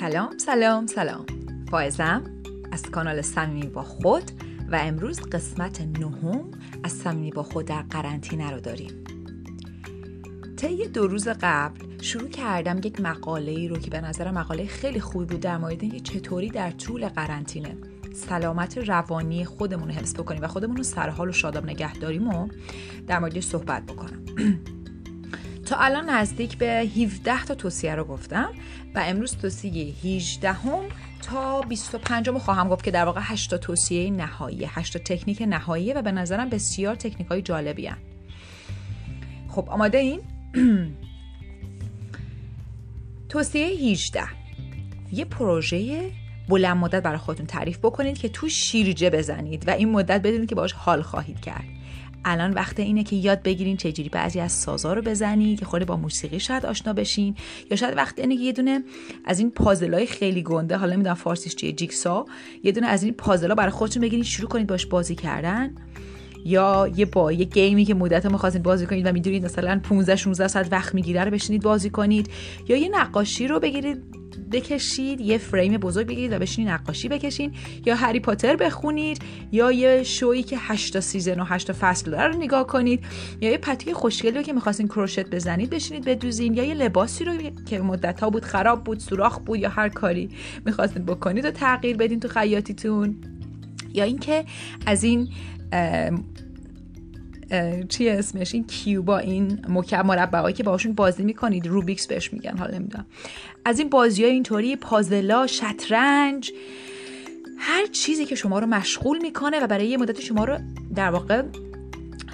سلام سلام سلام. فائزم از کانال صمیمی با خود و امروز قسمت نهم از صمیمی با خود در قرنطینه رو داریم. طی دو روز قبل شروع کردم یک مقاله ای رو که به نظر مقاله خیلی خوبی بود در مورد اینکه چطوری در طول قرنطینه سلامت روانی خودمون رو حفظ بکنیم و خودمون رو سرحال و شاداب نگه داریم و در موردش صحبت بکنم. تا الان نزدیک به 17 تا توصیه رو گفتم و امروز توصیه 18 هم تا 25 رو خواهم گفت که در واقع 8 تا توصیه نهایی 8 تا تکنیک نهایی و به نظرم بسیار تکنیک های جالبی هن. خب آماده این؟ توصیه 18 یه پروژه بلند مدت برای خودتون تعریف بکنید که تو شیرجه بزنید و این مدت بدونید که باش حال خواهید کرد الان وقت اینه که یاد بگیرین چجوری بعضی از سازا رو بزنید که خود با موسیقی شاید آشنا بشین. یا شاید وقت اینه که یه دونه از این پازلای خیلی گنده حالا نمی‌دونم فارسیش چیه جیکسا یه دونه از این پازلا برای خودتون بگیرید شروع کنید باش بازی کردن. یا یه با یه گیمی که مدت ما خواستید بازی کنید و می‌دونید مثلا 15 16 ساعت وقت می‌گیره رو بشینید بازی کنید. یا یه نقاشی رو بگیرید. بکشید یه فریم بزرگ بگیرید و بشینید نقاشی بکشین یا هری پاتر بخونید یا یه شویی که 8 تا سیزن و 8 تا فصل داره رو نگاه کنید یا یه پتوی خوشگلی رو که می‌خواستین کروشت بزنید بشینید بدوزین یا یه لباسی رو که مدت ها بود خراب بود سوراخ بود یا هر کاری می‌خواستین بکنید و تغییر بدین تو خیاطیتون یا اینکه از این چی اسمش؟ این کیوبا این مکعب مربعایی که باشون بازی می‌کنید روبیکس بهش میگن حالا نمی‌دونم. از این بازی های اینطوری پازلا شطرنج هر چیزی که شما رو مشغول می‌کنه و برای یه مدت شما رو در واقع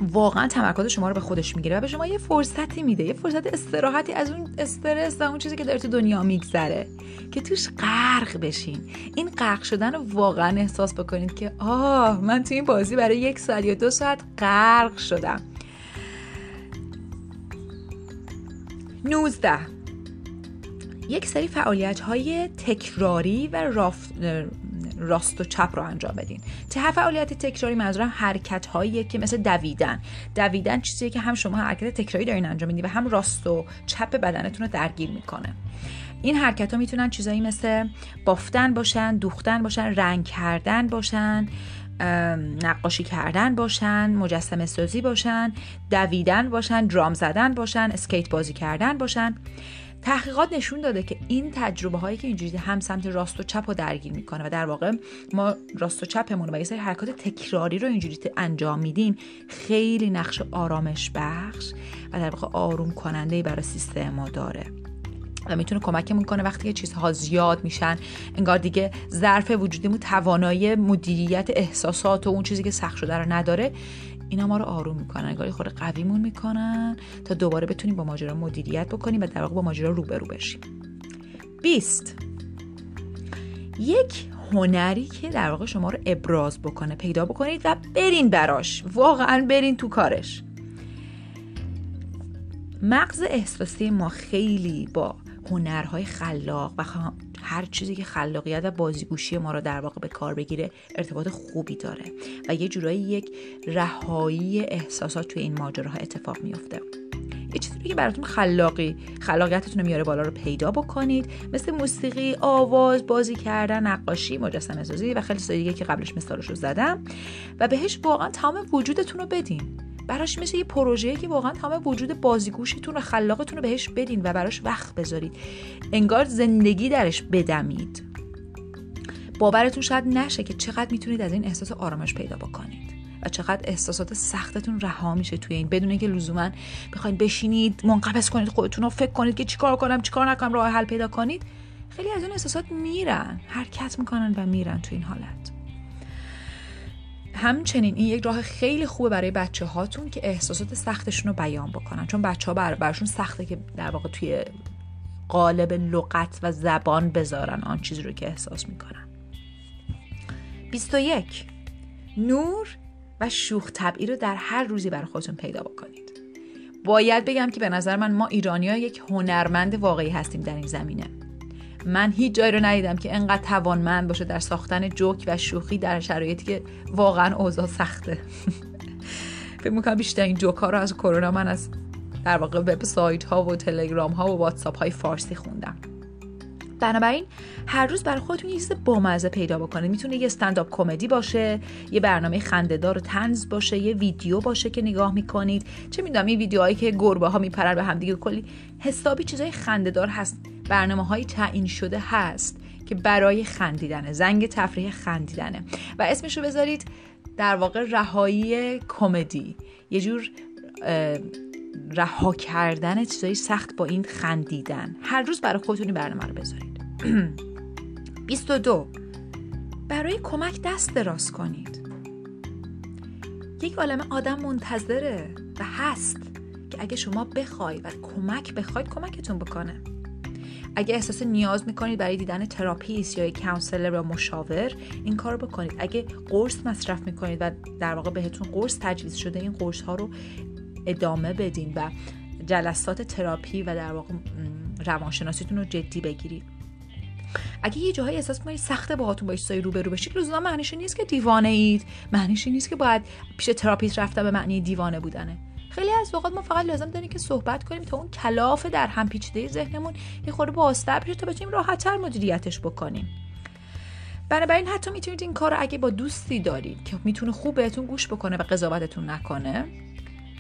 واقعا تمرکز شما رو به خودش می‌گیره و به شما یه فرصتی میده یه فرصت استراحتی از اون استرس و اون چیزی که داره تو دنیا میگذره که توش غرق بشین. این غرق شدن رو واقعا احساس بکنید که آه من تو این بازی برای یک ساعت یا دو ساعت غرق شدم. 19 یک سری فعالیت های تکراری و رافت راست و چپ رو انجام بدین. ته فعالیت تکراری منظورم حرکت هایی که مثل دویدن. دویدن چیزیه که هم شما حرکت تکراری دارین انجام میدین و هم راست و چپ بدنتون رو درگیر می‌کنه. این حرکت ها می‌تونن چیزایی مثل بافتن باشن دوختن باشن رنگ کردن باشن نقاشی کردن باشن مجسمه سازی باشن دویدن باشن درام زدن باشن اسکیت بازی کردن باشن. تحقیقات نشون داده که این تجربه هایی که اینجوری هم سمت راست و چپ رو درگیر می‌کنه و در واقع ما راست و چپمون و یه سری حرکات تکراری رو اینجوری انجام میدیم خیلی نقش آرامش بخش و در واقع آروم کننده برای سیستم ما داره. و می‌تونه کمکمون کنه وقتی که چیزها زیاد میشن انگار دیگه ظرف وجودیمون توانایی مدیریت احساسات و اون چیزی که سخت شده رو نداره. اینا ما رو آروم می‌کنن انگار خود قویمون می‌کنن تا دوباره بتونیم با ماجرا مدیریت بکنیم و در واقع با ماجرا روبرو بشیم. 20 یک هنری که در واقع شما رو ابراز بکنه پیدا بکنید و برین براش. واقعا برین تو کارش. مغز احساسی ما خیلی با هنرهای خلاق و هر چیزی که خلاقیت و بازیگوشی ما رو در واقع به کار بگیره ارتباط خوبی داره و یه جورایی یک رهایی احساسات توی این ماجراها اتفاق میفته یه چیزی که براتون خلاقی خلاقیتتون رو میاره بالا رو پیدا بکنید مثل موسیقی آواز بازی کردن نقاشی مجسمه سازی و خیلی چیزای دیگه که قبلش مثالش رو زدم و بهش واقعا تمام وجودتون رو بدین. براش مثل یه پروژه که واقعا تمام وجود بازیگوشتون و خلاقتون رو بهش بدین و براش وقت بذارید. انگار زندگی درش بدمید. باورتون شاید نشه که چقدر می‌تونید از این احساس آرامش پیدا بکنید و چقدر احساسات سختتون رها میشه توی این بدون اینکه لزوما بخواید بشینید منقبض کنید خودتون رو فکر کنید که چیکار کنم چیکار نکنم راه حل پیدا کنید. خیلی از اون احساسات میرن حرکت می‌کنن و میرن تو این حالت. همچنین این یک راه خیلی خوبه برای بچه هاتون که احساسات سختشون رو بیان بکنن. چون بچه ها بر برشون سخته که در واقع توی قالب لغت و زبان بذارن آن چیزی رو که احساس می‌کنن. 21 نور و شوخ طبعی رو در هر روزی برای خودتون پیدا بکنید. باید بگم که به نظر من ما ایرانی یک هنرمند واقعی هستیم در این زمینه. من هیچ جایی رو ندیدم که انقدر توانمند باشه در ساختن جوک و شوخی در شرایطی که واقعا اوضاع سخته. فکر می‌کنم بیشتر این جوک ها رو از کرونا من از در واقع وب سایت ها و تلگرام ها و واتساپ های فارسی خوندم. بنابراین هر روز برای خودتون یه چیز بامزه پیدا بکنید. می‌تونه یه استنداپ کمدی باشه یه برنامه خندهدار و تنز باشه یه ویدیو باشه که نگاه می‌کنید. چه می‌دونم این ویدیوهایی که گربه ها میپرن به همدیگه. کلی حسابی چیزای خندهدار هست. برنامه های تعیین شده هست که برای خندیدنه زنگ تفریح خندیدنه. و اسمش رو بذارید در واقع رهایی کمدی. یه جور رها کردن چیزایی سخت با این خندیدن. هر روز برای خودتون برنامه رو بذارید. 22 برای کمک دست دراز کنید. یک عالم آدم منتظره و هست که اگه شما بخواید و کمک بخواید کمکتون بکنه. اگه احساس نیاز می‌کنید برای دیدن تراپیست یا counselor یا مشاور این کار رو بکنید. اگه قرص مصرف می‌کنید و در واقع بهتون قرص تجویز شده این قرص ها رو ادامه بدین و جلسات تراپی و در واقع روانشناسیتون رو جدی بگیرید. اگه یه جاهایی احساس می‌کنید سخته باهاتون با رو روبرو بشید لزوما معنیش نیست که دیوانه اید معنیش نیست که باید پیش تراپیست رفته به معنی دیوانه بودنه. خیلی از اوقات ما فقط لازم داریم که صحبت کنیم تا اون کلاف در هم پیچیده ذهنمون یه خورده بازتر بشه تا بتونیم راحتتر مدیریتش بکنیم. بنابراین حتی می‌تونید این کار اگه با دوستی دارید که می‌تونه خوب بهتون گوش بکنه و قضاوتتون نکنه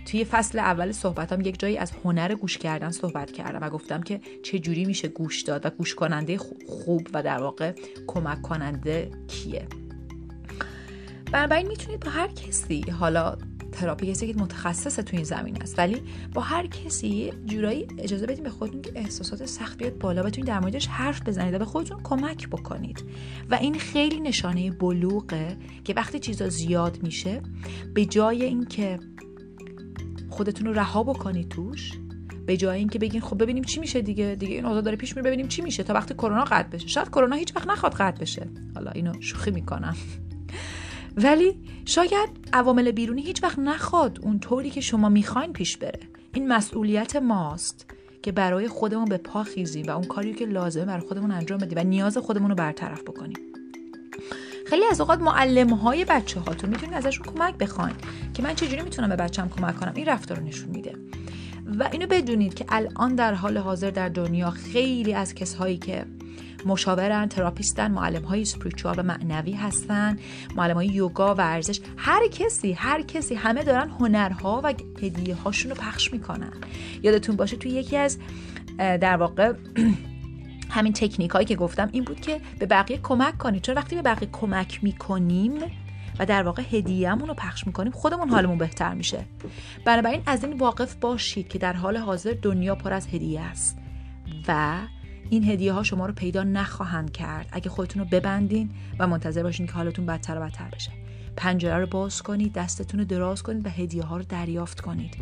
توی فصل اول صحبتام یک جایی از هنر گوش کردن صحبت کردم و گفتم که چه جوری میشه گوش داد و گوش کننده خوب و در واقع کمک کننده کیه. بنابراین می‌تونید با هر کسی حالا تراپی کسی که متخصص تو این زمین است ولی با هر کسی جورایی اجازه بدین به خودتون که احساسات سخت بیاد بالا بتونید در موردش حرف بزنید و به خودتون کمک بکنید. و این خیلی نشانه بلوغه که وقتی چیزا زیاد میشه به جای اینکه خودتون رو رها بکنید توش به جای اینکه بگین خب ببینیم چی میشه دیگه دیگه این اوضاع داره پیش میره ببینیم چی میشه تا وقتی کرونا قطع بشه. شاید کرونا هیچ وقت نخواد قطع بشه. حالا اینو شوخی می‌کنم. ولی شاید عوامل بیرونی هیچ وقت نخواد اون طوری که شما می‌خواین پیش بره. این مسئولیت ماست که برای خودمون به پا خیزیم و اون کاری که لازمه برای خودمون انجام بدیم و نیاز خودمون رو برطرف بکنیم. خیلی از اوقات معلم های بچه هاتون می‌تونید ازشون کمک بخواین که من چجوری می‌تونم به بچم کمک کنم؟ این رفتار رو نشون میده. و اینو بدونید که الان در حال حاضر در دنیا خیلی از کسهایی که مشاورن تراپیستن معلم های سپریچوال و معنوی هستن معلم های یوگا و ورزش. هر کسی هر کسی همه دارن هنرها و هدیه هاشون رو پخش می‌کنن. یادتون باشه توی یکی از در واقع همین تکنیک هایی که گفتم این بود که به بقیه کمک کنید. چون وقتی به بقیه کمک می‌کنیم و در واقع هدیهمون رو پخش می‌کنیم خودمون حالمون بهتر میشه. بنابراین از این واقف باشید که در حال حاضر دنیا پر از هدیه است. و این هدیه ها شما رو پیدا نخواهند کرد. اگه خودتون رو ببندین و منتظر باشین که حالتون بدتر و بدتر بشه. پنجره رو باز کنید دستتون رو دراز کنید و هدیه ها رو دریافت کنید.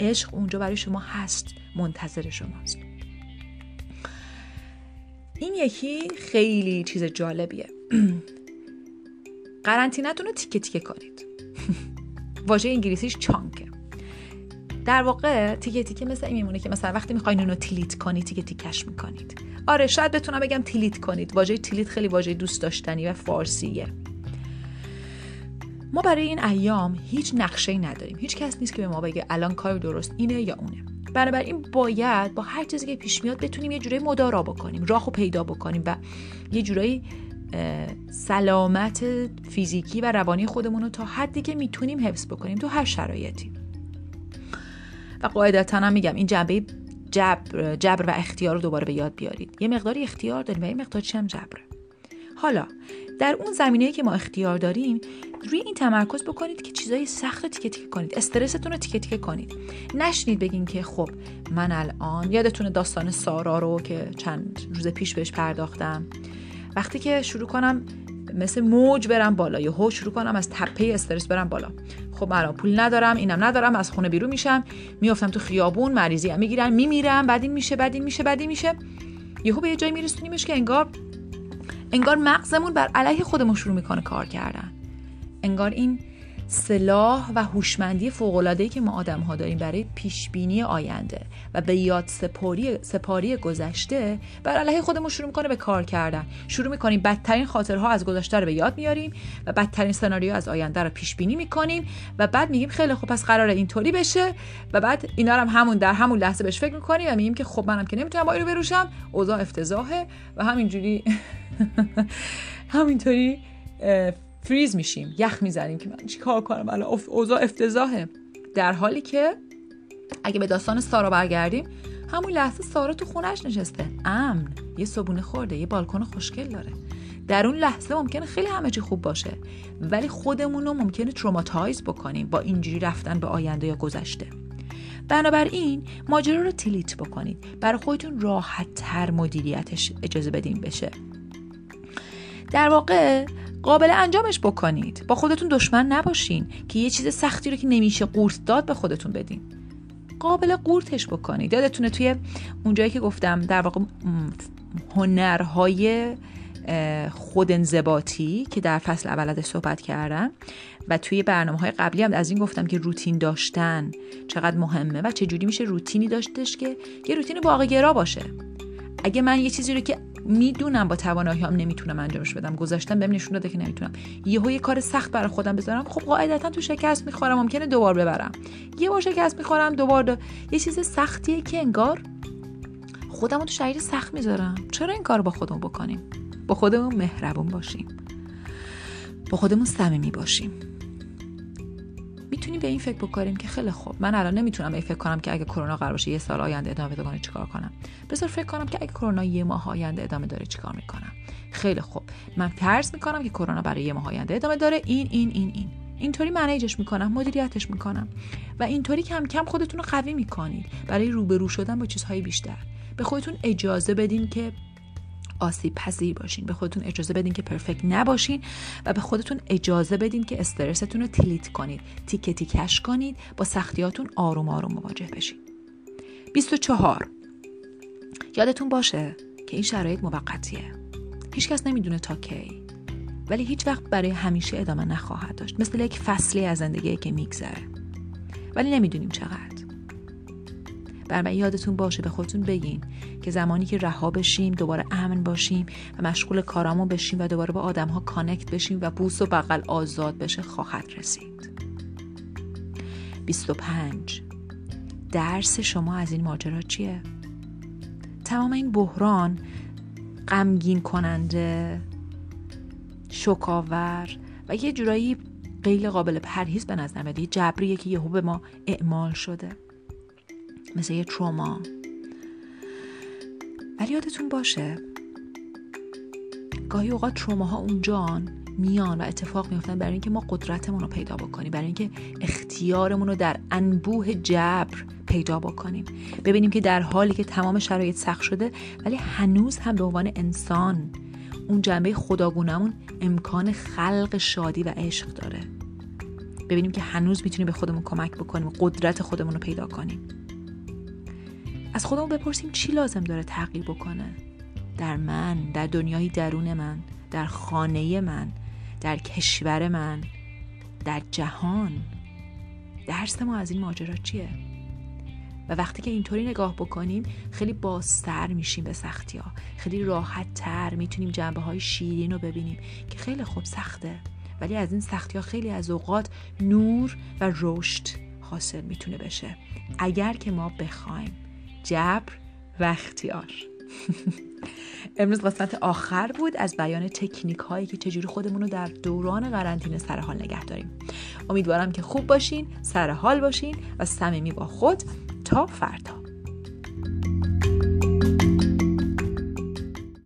عشق اونجا برای شما هست. منتظر شماست. این یکی خیلی چیز جالبیه. قرنطینتون رو تیکه تیکه کنید. واژه انگلیسیش چانکه. در واقع تیکه تیکه مثل این میمونه که مثلا وقتی می‌خواین اونو تیلیت کنید تیکه تیکش می‌کنید. آره شاید بتونم بگم تیلیت کنید. واژه تیلیت خیلی واژه دوست داشتنی و فارسیه. ما برای این ایام هیچ نقشه ای نداریم. هیچ کس نیست که به ما بگه الان کار درست اینه یا اونه. بنابراین باید با هر چیزی که پیش میاد بتونیم یه جورایی مدارا بکنیم راهو پیدا بکنیم و یه جورایی سلامت فیزیکی و روانی خودمون رو تا حدی که می‌تونیم حفظ بکنیم تو هر شرایطی. و قاعدتا هم میگم این جنبه جبر, جبر و اختیار رو دوباره به یاد بیارید. یه مقداری اختیار داریم و یه مقدار هم جبره. حالا در اون زمینه که ما اختیار داریم روی این تمرکز بکنید که چیزای سخت رو تیکه تیکه کنید استرستون رو تیکه تیکه کنید. نشنید بگین که خب من الان یادتونه داستان سارا رو که چند روز پیش بهش پرداختم. وقتی که شروع کنم مثل موج برم بالا یا هو شروع کنم از تپه استرس برم بالا. خب الان پول ندارم اینم ندارم از خونه بیرون میشم. میافتم تو خیابون مریضی هم می‌گیرم میمیرم بعد این میشه بعد این میشه بعد این میشه. یهو به یه جایی میرسونیمش که انگار انگار مغزمون بر علیه خودمون شروع می‌کنه کار کردن. انگار این سلاح و هوشمندی فوق‌العاده‌ای که ما آدم‌ها داریم برای پیشبینی آینده و به یاد سپاری سپاری گذشته بر علیه خودمون شروع می‌کنه به کار کردن. شروع می‌کنیم بدترین خاطرها از گذشته رو به یاد میاریم و بدترین سناریو از آینده رو پیش بینی می‌کنیم و بعد میگیم خیلی خوب پس قرار اینطوری بشه و بعد اینا رو هم همون در همون لحظه بهش فکر می‌کنیم و میگیم که خب منم که نمی‌تونم با رو بروشم. اوضاع افتضاحه و همینجوری همینطوری فریز میشیم یخ می‌زنیم که من چیکار کنم؟ الان اوضاع افتضاحه. در حالی که اگه به داستان سارا برگردیم همون لحظه سارا تو خونش نشسته. امن. یه صبونه خورده یه بالکن خوشگل داره. در اون لحظه ممکنه خیلی همه چی خوب باشه ولی خودمون رو ممکنه تروماتایز بکنیم با اینجوری رفتن به آینده یا گذشته. بنابراین ماجرا رو تلیت بکنید. برای خودتون راحت تر مدیریتش اجازه بدین بشه. در واقع قابل انجامش بکنید. با خودتون دشمن نباشین که یه چیز سختی رو که نمیشه قورت داد به خودتون بدین. قابل قورتش بکنید. یادتونه توی اونجایی که گفتم در واقع هنرهای خودانضباطی که در فصل اول صحبت کردم و توی برنامه های قبلی هم از این گفتم که روتین داشتن چقدر مهمه و چجوری میشه روتینی داشتش که یه روتین واقع باشه. اگه من یه چیزی رو که می‌دونم با توانایی هم نمی‌تونم انجامش بدم. گذاشتم بهم نشون داده که نمی‌تونم. یهو یه کار سخت برای خودم بذارم. خب قاعدتا تو شکست می‌خورم. ممکنه دوبار ببرم. یه بار شکست می‌خورم دوبار دو... یه چیز سختیه که انگار خودم رو تو شرایط سخت می‌ذارم. چرا این کار با خودمون بکنیم؟ با خودمون مهربون باشیم. با خودمون صمیمی باشیم. می‌تونیم به این فکر بکنیم که خیلی خوب. من الان نمی‌تونم به فکر کنم که اگه کرونا قرار باشه یه سال آینده ادامه بده کنه چیکار کنم؟ بذار فکر کنم که اگه کرونا یه ماه آینده ادامه داره چیکار می‌کنم؟ خیلی خوب. من فرض می‌کنم که کرونا برای یه ماه آینده ادامه داره. این این این این. اینطوری منیجش می‌کنم مدیریتش می‌کنم. و اینطوری کم کم خودتون رو قوی می‌کنید. برای روبرو شدن با چیزهای بیشتر. به خودتون اجازه بدین که آسیب پذیر باشین. به خودتون اجازه بدین که پرفکت نباشین و به خودتون اجازه بدین که استرستون رو تلیت کنید. تیکه تیکش کنید. با سختیاتون آروم آروم مواجه بشین. 24 یادتون باشه که این شرایط موقتیه. هیچکس نمی‌دونه تا کی ولی هیچ وقت برای همیشه ادامه نخواهد داشت. مثل یک فصلی از زندگی که میگذره. ولی نمی‌دونیم چقدر. بنابراین یادتون باشه به خودتون بگین که زمانی که رها بشیم دوباره امن باشیم و مشغول کارامون بشیم و دوباره با آدم ها کانکت بشیم و بوس و بغل آزاد بشه خواهد رسید. 25 درس شما از این ماجرا چیه؟ تمام این بحران غمگین کننده شکاور و یه جورایی غیر قابل پرهیز به نظر میاد. یه جبریه که یهو به ما اعمال شده. مثل یه تروما ولی یادتون باشه گاهی اوقات تروماها اونجان میان و اتفاق میفتن برای اینکه ما قدرتمون رو پیدا بکنیم برای اینکه اختیارمون رو در انبوه جبر پیدا بکنیم. ببینیم که در حالی که تمام شرایط سخت شده ولی هنوز هم به عنوان انسان اون جنبه خداگونمون امکان خلق شادی و عشق داره. ببینیم که هنوز می‌تونیم به خودمون کمک بکنیم قدرت خودمون رو پیدا کنیم. از خودمون بپرسیم چی لازم داره تغییر بکنه. در من در دنیای درون من در خانه من در کشور من در جهان. درس ما از این ماجرا چیه؟ و وقتی که اینطوری نگاه بکنیم خیلی بازتر میشیم به سختی ها خیلی راحت تر می‌تونیم جنبه های شیرین رو ببینیم که خیلی خوب سخته. ولی از این سختی ها خیلی از اوقات نور و رشد حاصل می‌تونه بشه. اگر که ما بخوایم. جبر و اختیار. امروز قسمت آخر بود از بیان تکنیک هایی که چجوری خودمون رو در دوران قرنطینه سر حال نگه داریم. امیدوارم که خوب باشین سر حال باشین و صمیمی با خود تا فردا.